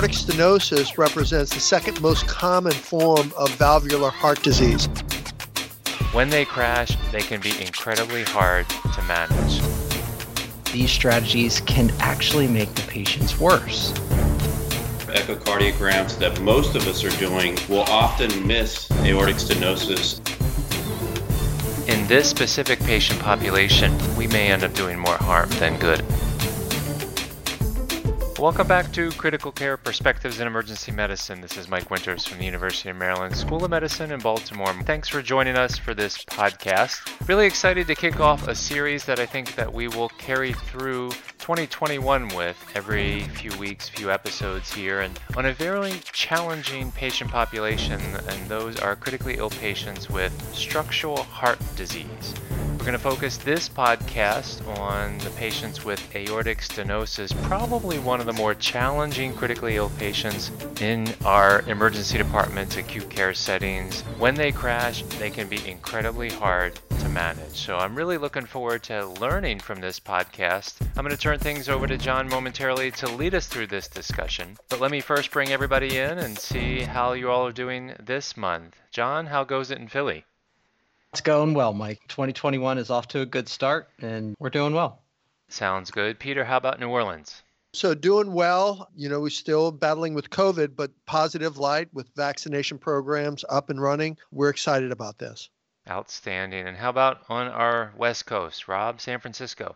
Aortic stenosis represents the second most common form of valvular heart disease. When they crash, they can be incredibly hard to manage. These strategies can actually make the patients worse. Echocardiograms that most of us are doing will often miss aortic stenosis. In this specific patient population, we may end up doing more harm than good. Welcome back to Critical Care Perspectives in Emergency Medicine. This is Mike Winters from the University of Maryland School of Medicine in Baltimore. Thanks for joining us for this podcast. Really excited to kick off a series that I think that we will carry through 2021 with every few weeks, few episodes here, and on a very challenging patient population, and those are critically ill patients with structural heart disease. We're going to focus this podcast on the patients with aortic stenosis, probably one of the more challenging critically ill patients in our emergency departments, acute care settings. When they crash, they can be incredibly hard to manage. So I'm really looking forward to learning from this podcast. I'm going to turn things over to John momentarily to lead us through this discussion. But let me first bring everybody in and see how you all are doing this month. John, how goes it in Philly? It's going well, Mike. 2021 is off to a good start, and we're doing well. Sounds good. Peter, how about New Orleans? So, doing well. You know, we're still battling with COVID, but positive light with vaccination programs up and running. We're excited about this. Outstanding. And how about on our West Coast? Rob, San Francisco?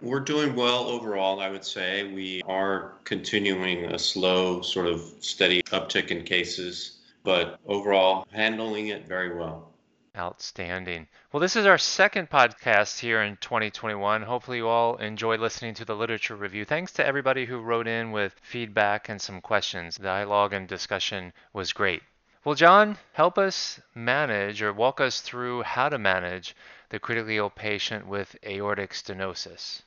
We're doing well overall, I would say. We are continuing a slow, sort of steady uptick in cases, but overall handling it very well. Outstanding. Well, this is our second podcast here in 2021. Hopefully, you all enjoyed listening to the literature review. Thanks to everybody who wrote in with feedback and some questions. The dialogue and discussion was great. Well, John, help us manage or walk us through how to manage the critically ill patient with aortic stenosis.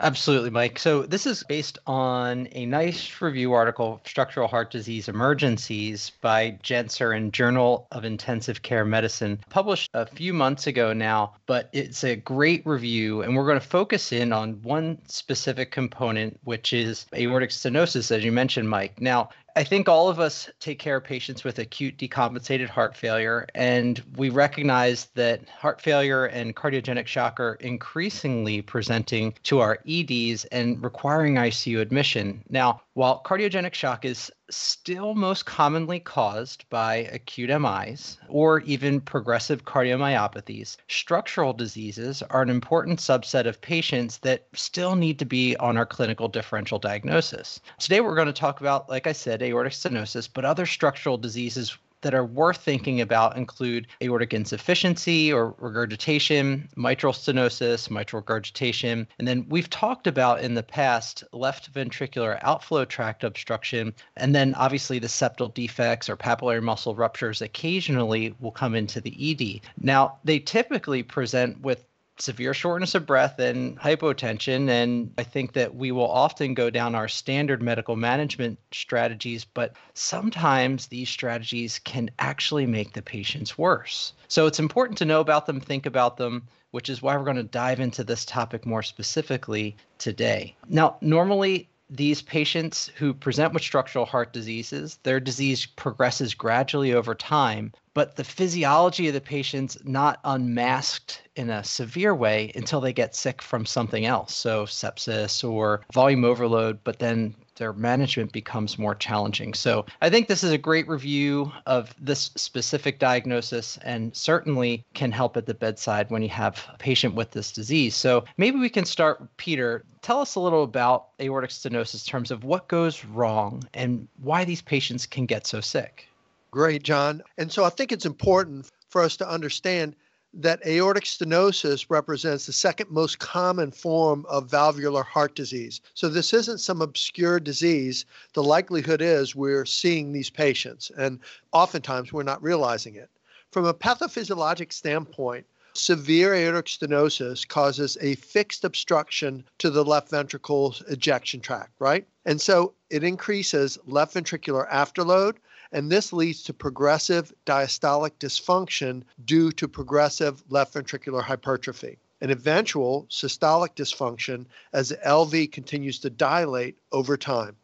Absolutely, Mike. So, this is based on a nice review article, Structural Heart Disease Emergencies, by Gencer in Journal of Intensive Care Medicine, published a few months ago now. But it's a great review, and we're going to focus in on one specific component, which is aortic stenosis, as you mentioned, Mike. Now, I think all of us take care of patients with acute decompensated heart failure, and we recognize that heart failure and cardiogenic shock are increasingly presenting to our EDs and requiring ICU admission. Now, while cardiogenic shock is still most commonly caused by acute MIs or even progressive cardiomyopathies, structural diseases are an important subset of patients that still need to be on our clinical differential diagnosis. Today, we're going to talk about, like I said, aortic stenosis, but other structural diseases that are worth thinking about include aortic insufficiency or regurgitation, mitral stenosis, mitral regurgitation. And then we've talked about in the past left ventricular outflow tract obstruction. And then obviously the septal defects or papillary muscle ruptures occasionally will come into the ED. Now, they typically present with severe shortness of breath and hypotension. And I think that we will often go down our standard medical management strategies, but sometimes these strategies can actually make the patients worse. So it's important to know about them, think about them, which is why we're going to dive into this topic more specifically today. Now, normally, these patients who present with structural heart diseases, their disease progresses gradually over time, but the physiology of the patient's not unmasked in a severe way until they get sick from something else. So, sepsis or volume overload, but then their management becomes more challenging. So, I think this is a great review of this specific diagnosis and certainly can help at the bedside when you have a patient with this disease. So, maybe we can start, Peter. Tell us a little about aortic stenosis in terms of what goes wrong and why these patients can get so sick. Great, John. And so I think it's important for us to understand that aortic stenosis represents the second most common form of valvular heart disease. So this isn't some obscure disease. The likelihood is we're seeing these patients, and oftentimes we're not realizing it. From a pathophysiologic standpoint, severe aortic stenosis causes a fixed obstruction to the left ventricle's ejection tract, right? And so it increases left ventricular afterload and this leads to progressive diastolic dysfunction due to progressive left ventricular hypertrophy and eventual systolic dysfunction as the LV continues to dilate over time.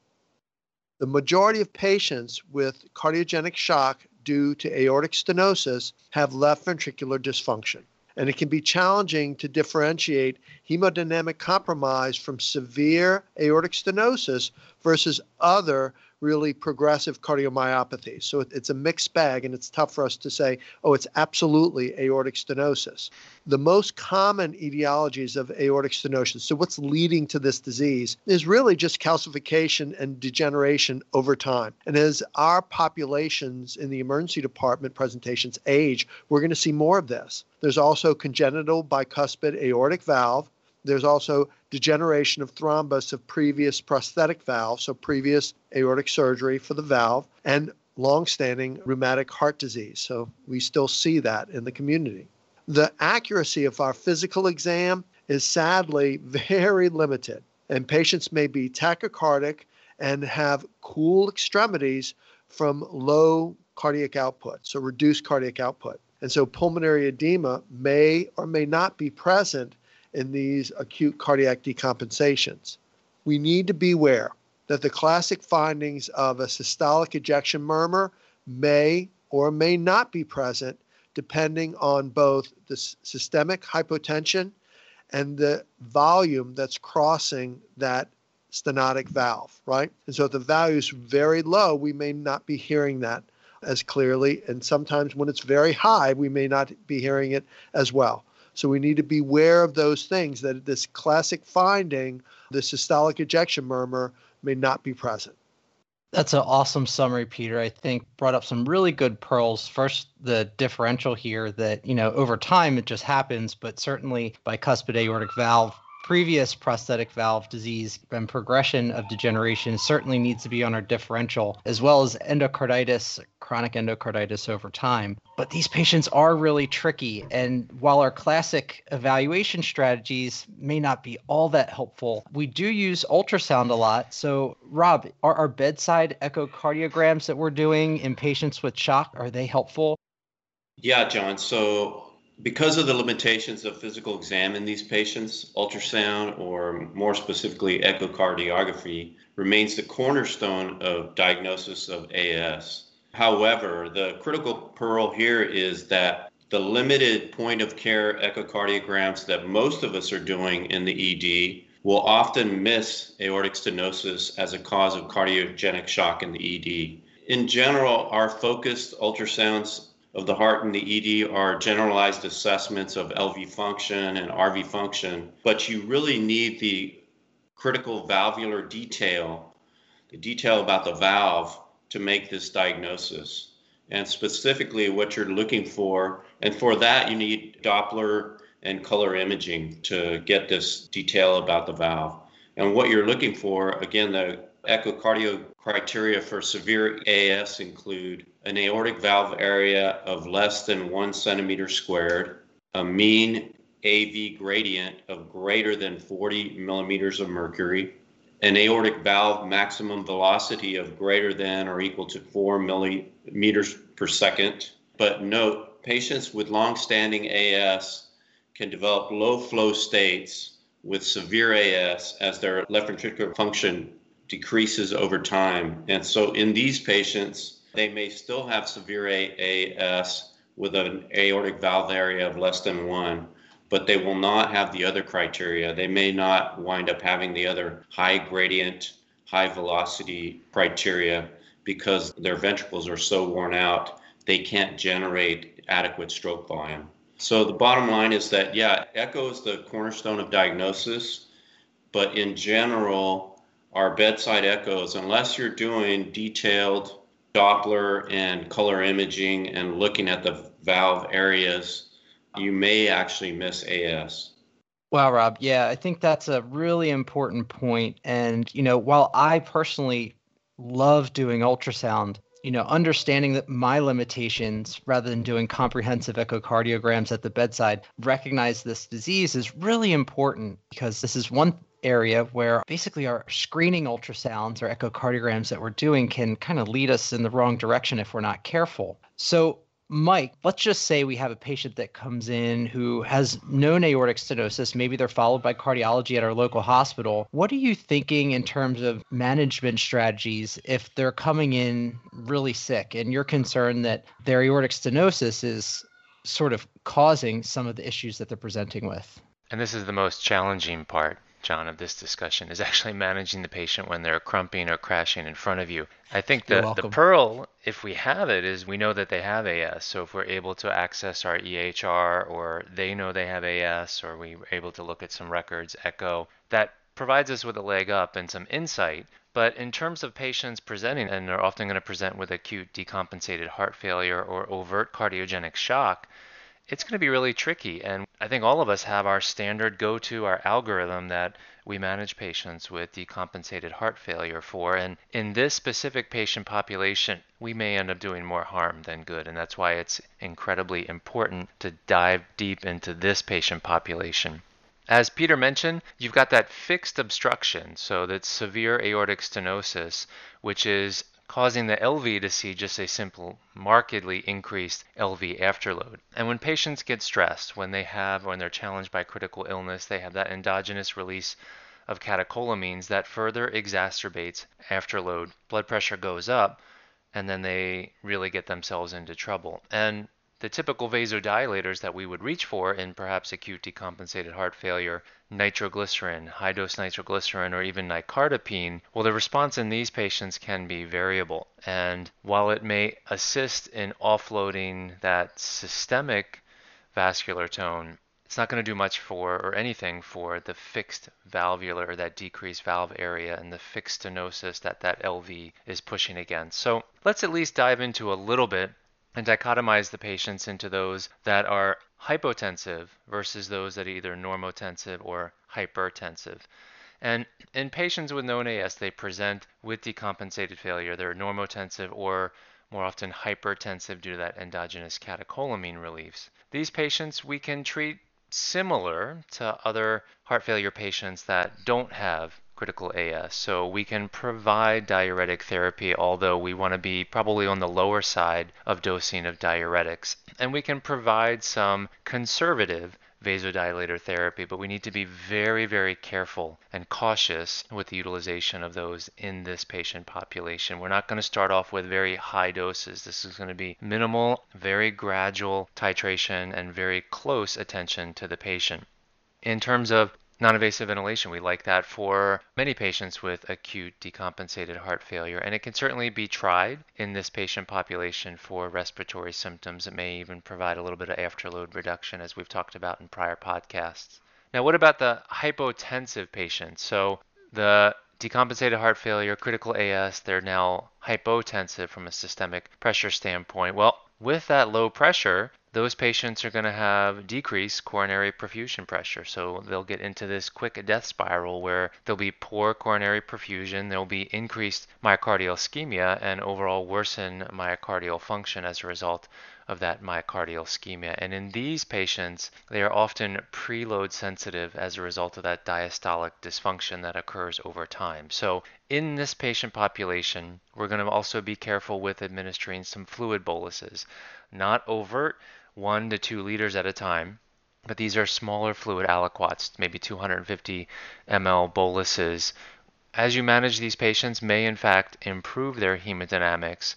The majority of patients with cardiogenic shock due to aortic stenosis have left ventricular dysfunction. And it can be challenging to differentiate hemodynamic compromise from severe aortic stenosis versus other really progressive cardiomyopathy. So it's a mixed bag, and it's tough for us to say, oh, it's absolutely aortic stenosis. The most common etiologies of aortic stenosis, so what's leading to this disease, is really just calcification and degeneration over time. And as our populations in the emergency department presentations age, we're going to see more of this. There's also congenital bicuspid aortic valve, there's also degeneration of thrombus of previous prosthetic valve, so previous aortic surgery for the valve, and long-standing rheumatic heart disease. So we still see that in the community. The accuracy of our physical exam is sadly very limited, and patients may be tachycardic and have cool extremities from low cardiac output, so reduced cardiac output. And so pulmonary edema may or may not be present in these acute cardiac decompensations. We need to beware that the classic findings of a systolic ejection murmur may or may not be present depending on both the systemic hypotension and the volume that's crossing that stenotic valve, right? And so if the value is very low, we may not be hearing that as clearly. And sometimes when it's very high, we may not be hearing it as well. So we need to be aware of those things that this classic finding, the systolic ejection murmur, may not be present. That's an awesome summary, Peter. I think brought up some really good pearls. First, the differential here that, you know, over time it just happens, but certainly by bicuspid aortic valve previous prosthetic valve disease and progression of degeneration certainly needs to be on our differential, as well as endocarditis, chronic endocarditis over time. But these patients are really tricky. And while our classic evaluation strategies may not be all that helpful, we do use ultrasound a lot. So, Rob, are our bedside echocardiograms that we're doing in patients with shock, are they helpful? Yeah, John. So because of the limitations of physical exam in these patients, ultrasound or more specifically echocardiography remains the cornerstone of diagnosis of AS. However, the critical pearl here is that the limited point of care echocardiograms that most of us are doing in the ED will often miss aortic stenosis as a cause of cardiogenic shock in the ED. In general, our focused ultrasounds of the heart and the ED are generalized assessments of LV function and RV function, but you really need the critical valvular detail, the detail about the valve to make this diagnosis. And specifically, what you're looking for, and for that, you need Doppler and color imaging to get this detail about the valve. And what you're looking for, again, the echocardio criteria for severe AS include an aortic valve area of less than one centimeter squared, a mean AV gradient of greater than 40 millimeters of mercury, an aortic valve maximum velocity of greater than or equal to 4 millimeters per second. But note, patients with long-standing AS can develop low flow states with severe AS as their left ventricular function decreases over time. And so in these patients, they may still have severe AAS with an aortic valve area of less than one, but they will not have the other criteria. They may not wind up having the other high gradient, high velocity criteria because their ventricles are so worn out, they can't generate adequate stroke volume. So the bottom line is that, yeah, echo is the cornerstone of diagnosis, but in general, our bedside echoes, unless you're doing detailed Doppler and color imaging and looking at the valve areas, you may actually miss AS. Wow, Rob. Yeah, I think that's a really important point. And, you know, while I personally love doing ultrasound, you know, understanding that my limitations rather than doing comprehensive echocardiograms at the bedside, recognize this disease is really important because this is one area where basically our screening ultrasounds or echocardiograms that we're doing can kind of lead us in the wrong direction if we're not careful. So, Mike, let's just say we have a patient that comes in who has known aortic stenosis. Maybe they're followed by cardiology at our local hospital. What are you thinking in terms of management strategies if they're coming in really sick and you're concerned that their aortic stenosis is sort of causing some of the issues that they're presenting with? And this is the most challenging part John, of this discussion is actually managing the patient when they're crumping or crashing in front of you. I think the, the pearl, if we have it, is we know that they have AS. So if we're able to access our EHR or they know they have AS or we're able to look at some records, echo, that provides us with a leg up and some insight. But in terms of patients presenting, and they're often going to present with acute decompensated heart failure or overt cardiogenic shock, it's going to be really tricky. And I think all of us have our standard go to, our algorithm that we manage patients with decompensated heart failure for. And in this specific patient population, we may end up doing more harm than good. And that's why it's incredibly important to dive deep into this patient population. As Peter mentioned, you've got that fixed obstruction, so that's severe aortic stenosis, which is causing the LV to see just a simple markedly increased LV afterload. And when patients get stressed, when they have when they're challenged by critical illness, they have that endogenous release of catecholamines that further exacerbates afterload. Blood pressure goes up and then they really get themselves into trouble. And the typical vasodilators that we would reach for in perhaps acute decompensated heart failure, nitroglycerin, high dose nitroglycerin, or even nicardipine, well, the response in these patients can be variable. And while it may assist in offloading that systemic vascular tone, it's not going to do much for or anything for the fixed valvular or that decreased valve area and the fixed stenosis that that LV is pushing against. So let's at least dive into a little bit and dichotomize the patients into those that are hypotensive versus those that are either normotensive or hypertensive. And in patients with known AS, they present with decompensated failure. They're normotensive or more often hypertensive due to that endogenous catecholamine reliefs. These patients we can treat similar to other heart failure patients that don't have critical AS. So we can provide diuretic therapy, although we want to be probably on the lower side of dosing of diuretics. And we can provide some conservative vasodilator therapy, but we need to be very, very careful and cautious with the utilization of those in this patient population. We're not going to start off with very high doses. This is going to be minimal, very gradual titration, and very close attention to the patient. In terms of non-invasive ventilation. We like that for many patients with acute decompensated heart failure, and it can certainly be tried in this patient population for respiratory symptoms. It may even provide a little bit of afterload reduction, as we've talked about in prior podcasts. Now, what about the hypotensive patients? So the decompensated heart failure, critical AS, they're now hypotensive from a systemic pressure standpoint. Well, with that low pressure, those patients are going to have decreased coronary perfusion pressure. So they'll get into this quick death spiral where there'll be poor coronary perfusion, there'll be increased myocardial ischemia, and overall worsen myocardial function as a result of that myocardial ischemia. And in these patients, they are often preload sensitive as a result of that diastolic dysfunction that occurs over time. So in this patient population, we're going to also be careful with administering some fluid boluses. Not overt, one to two liters at a time. But these are smaller fluid aliquots, maybe 250 ml boluses. As you manage these patients, may in fact improve their hemodynamics,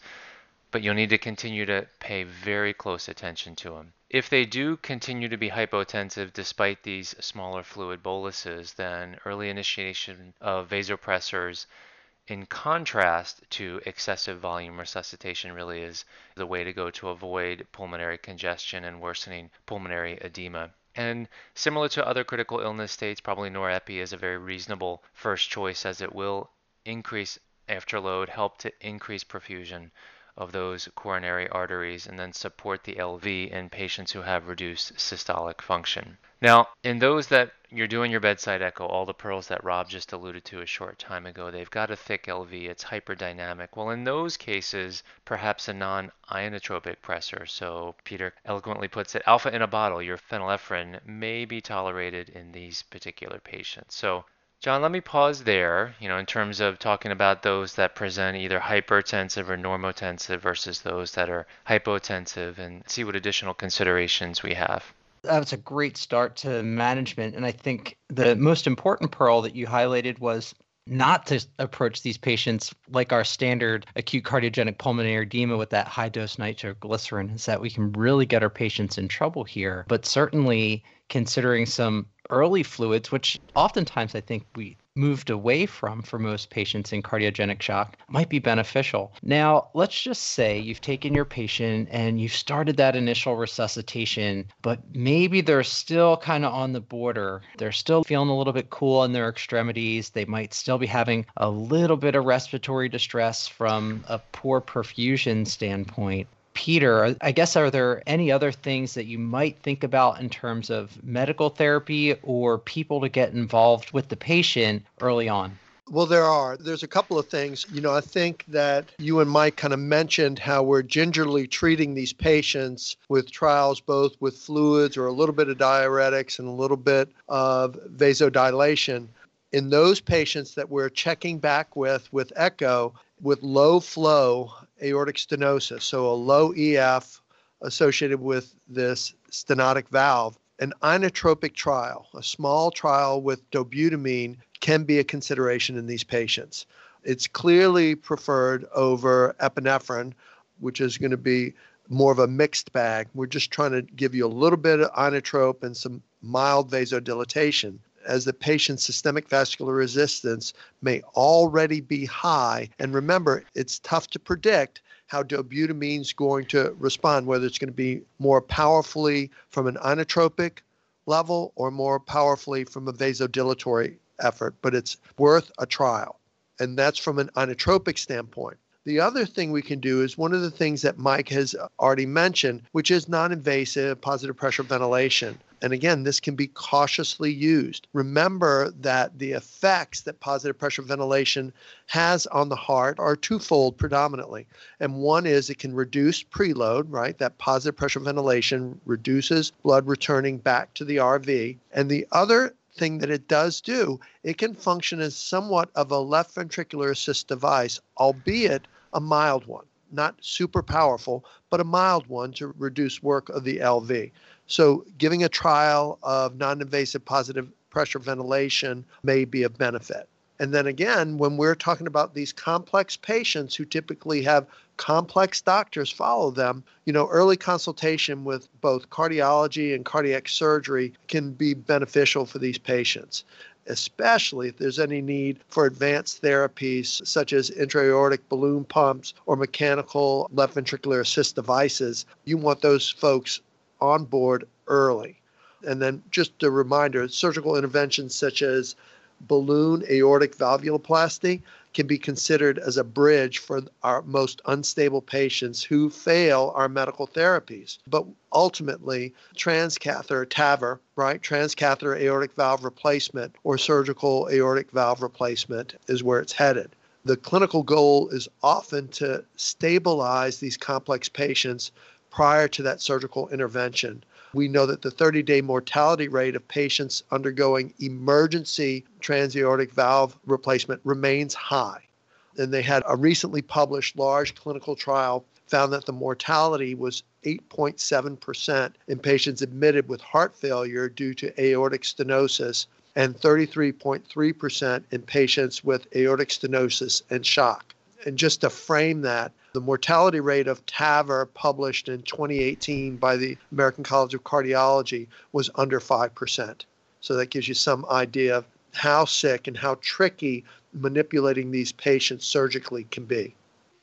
but you'll need to continue to pay very close attention to them. If they do continue to be hypotensive despite these smaller fluid boluses, then early initiation of vasopressors in contrast to excessive volume resuscitation really is the way to go to avoid pulmonary congestion and worsening pulmonary edema. And similar to other critical illness states, probably norepi is a very reasonable first choice as it will increase afterload, help to increase perfusion of those coronary arteries, and then support the LV in patients who have reduced systolic function. Now, in those that you're doing your bedside echo, all the pearls that Rob just alluded to a short time ago, they've got a thick LV, it's hyperdynamic. Well, in those cases, perhaps a non inotropic pressor, so Peter eloquently puts it, alpha in a bottle, your phenylephrine may be tolerated in these particular patients. So John, let me pause there, you know, in terms of talking about those that present either hypertensive or normotensive versus those that are hypotensive and see what additional considerations we have. That's a great start to management. And I think the most important pearl that you highlighted was not to approach these patients like our standard acute cardiogenic pulmonary edema with that high dose nitroglycerin is that we can really get our patients in trouble here. But certainly considering some early fluids, which oftentimes I think we moved away from for most patients in cardiogenic shock might be beneficial. Now, let's just say you've taken your patient and you've started that initial resuscitation, but maybe they're still kind of on the border. They're still feeling a little bit cool in their extremities. They might still be having a little bit of respiratory distress from a poor perfusion standpoint. Peter, I guess are there any other things that you might think about in terms of medical therapy or people to get involved with the patient early on? Well, there are. There's a couple of things. You know, I think that you and Mike kind of mentioned how we're gingerly treating these patients with trials both with fluids or a little bit of diuretics and a little bit of vasodilation. In those patients that we're checking back with with echo with low flow aortic stenosis, so a low EF associated with this stenotic valve. An inotropic trial, a small trial with dobutamine, can be a consideration in these patients. It's clearly preferred over epinephrine, which is going to be more of a mixed bag. We're just trying to give you a little bit of inotrope and some mild vasodilatation as the patient's systemic vascular resistance may already be high. And remember, it's tough to predict how dobutamine is going to respond, whether it's going to be more powerfully from an inotropic level or more powerfully from a vasodilatory effort, but it's worth a trial. And that's from an inotropic standpoint. The other thing we can do is one of the things that Mike has already mentioned, which is non invasive positive pressure ventilation. And again, this can be cautiously used. Remember that the effects that positive pressure ventilation has on the heart are twofold predominantly. And one is it can reduce preload, right? That positive pressure ventilation reduces blood returning back to the RV. And the other thing that it does do, it can function as somewhat of a left ventricular assist device, albeit a mild one. Not super powerful, but a mild one to reduce work of the LV. So, giving a trial of non invasive positive pressure ventilation may be of benefit. And then again, when we're talking about these complex patients who typically have complex doctors follow them, you know, early consultation with both cardiology and cardiac surgery can be beneficial for these patients especially if there's any need for advanced therapies such as intra-aortic balloon pumps or mechanical left ventricular assist devices. You want those folks on board early. And then just a reminder surgical interventions such as balloon aortic valvuloplasty can be considered as a bridge for our most unstable patients who fail our medical therapies. But ultimately, transcatheter TAVR, right, transcatheter aortic valve replacement or surgical aortic valve replacement is where it's headed. The clinical goal is often to stabilize these complex patients prior to that surgical intervention. We know that the 30 day mortality rate of patients undergoing emergency transaortic valve replacement remains high. And they had a recently published large clinical trial found that the mortality was 8.7% in patients admitted with heart failure due to aortic stenosis and 33.3% in patients with aortic stenosis and shock. And just to frame that, the mortality rate of TAVR, published in 2018 by the American College of Cardiology, was under 5%. So that gives you some idea of how sick and how tricky manipulating these patients surgically can be.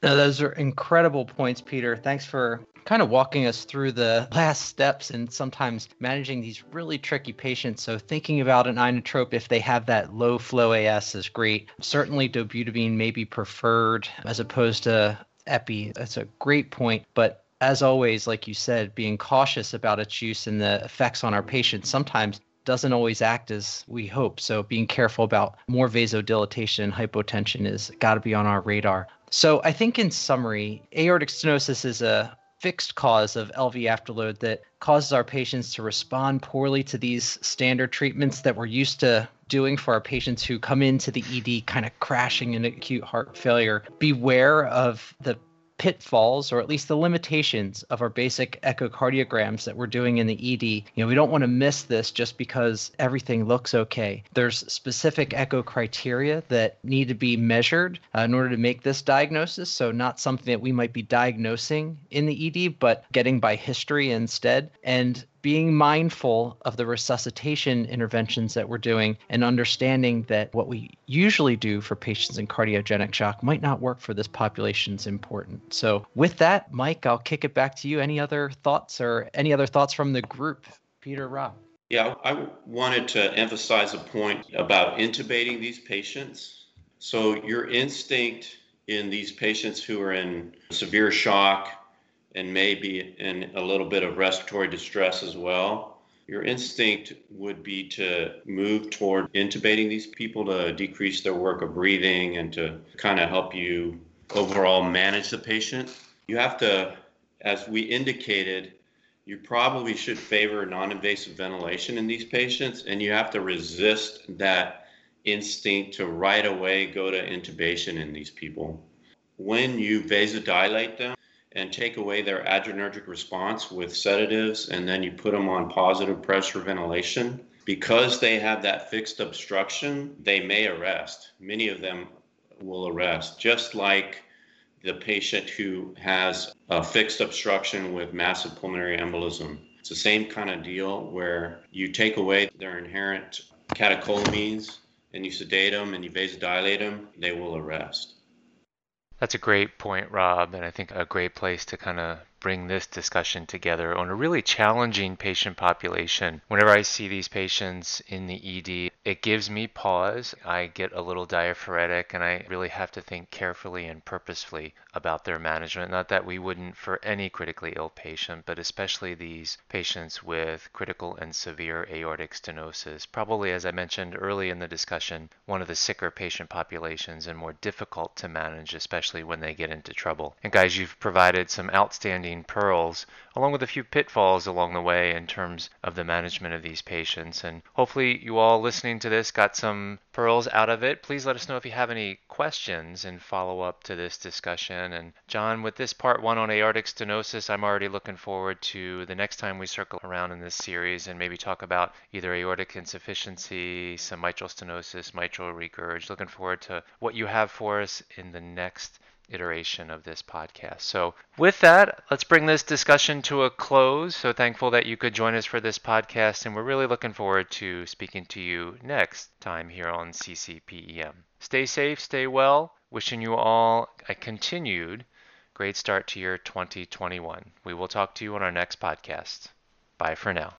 Now, those are incredible points, Peter. Thanks for kind of walking us through the last steps and sometimes managing these really tricky patients. So thinking about an inotrope if they have that low flow AS is great. Certainly dobutamine may be preferred as opposed to epi. That's a great point. But as always, like you said, being cautious about its use and the effects on our patients sometimes doesn't always act as we hope. So being careful about more vasodilatation and hypotension is got to be on our radar. So I think in summary, aortic stenosis is a fixed cause of LV afterload that causes our patients to respond poorly to these standard treatments that we're used to doing for our patients who come into the ED kind of crashing in acute heart failure. Beware of the pitfalls or at least the limitations of our basic echocardiograms that we're doing in the ED. You know, we don't want to miss this just because everything looks okay. There's specific echo criteria that need to be measured uh, in order to make this diagnosis. So not something that we might be diagnosing in the ED, but getting by history instead. And being mindful of the resuscitation interventions that we're doing and understanding that what we usually do for patients in cardiogenic shock might not work for this population is important. So, with that, Mike, I'll kick it back to you. Any other thoughts or any other thoughts from the group? Peter, Rob. Yeah, I wanted to emphasize a point about intubating these patients. So, your instinct in these patients who are in severe shock and maybe in a little bit of respiratory distress as well, your instinct would be to move toward intubating these people to decrease their work of breathing and to kind of help you overall manage the patient. You have to, as we indicated, you probably should favor non invasive ventilation in these patients, and you have to resist that instinct to right away go to intubation in these people. When you vasodilate them, and take away their adrenergic response with sedatives, and then you put them on positive pressure ventilation. Because they have that fixed obstruction, they may arrest. Many of them will arrest, just like the patient who has a fixed obstruction with massive pulmonary embolism. It's the same kind of deal where you take away their inherent catecholamines and you sedate them and you vasodilate them, they will arrest. That's a great point, Rob, and I think a great place to kind of bring this discussion together on a really challenging patient population. Whenever I see these patients in the ED, it gives me pause. I get a little diaphoretic and I really have to think carefully and purposefully about their management. Not that we wouldn't for any critically ill patient, but especially these patients with critical and severe aortic stenosis. Probably, as I mentioned early in the discussion, one of the sicker patient populations and more difficult to manage, especially when they get into trouble. And guys, you've provided some outstanding pearls, along with a few pitfalls along the way in terms of the management of these patients. And hopefully, you all listening to this got some pearls out of it. Please let us know if you have any questions and follow up to this discussion. And John, with this part one on aortic stenosis, I'm already looking forward to the next time we circle around in this series and maybe talk about either aortic insufficiency, some mitral stenosis, mitral regurg. Looking forward to what you have for us in the next iteration of this podcast. So, with that, let's bring this discussion to a close. So, thankful that you could join us for this podcast, and we're really looking forward to speaking to you next time here on CCPEM. Stay safe, stay well. Wishing you all a continued great start to year 2021. We will talk to you on our next podcast. Bye for now.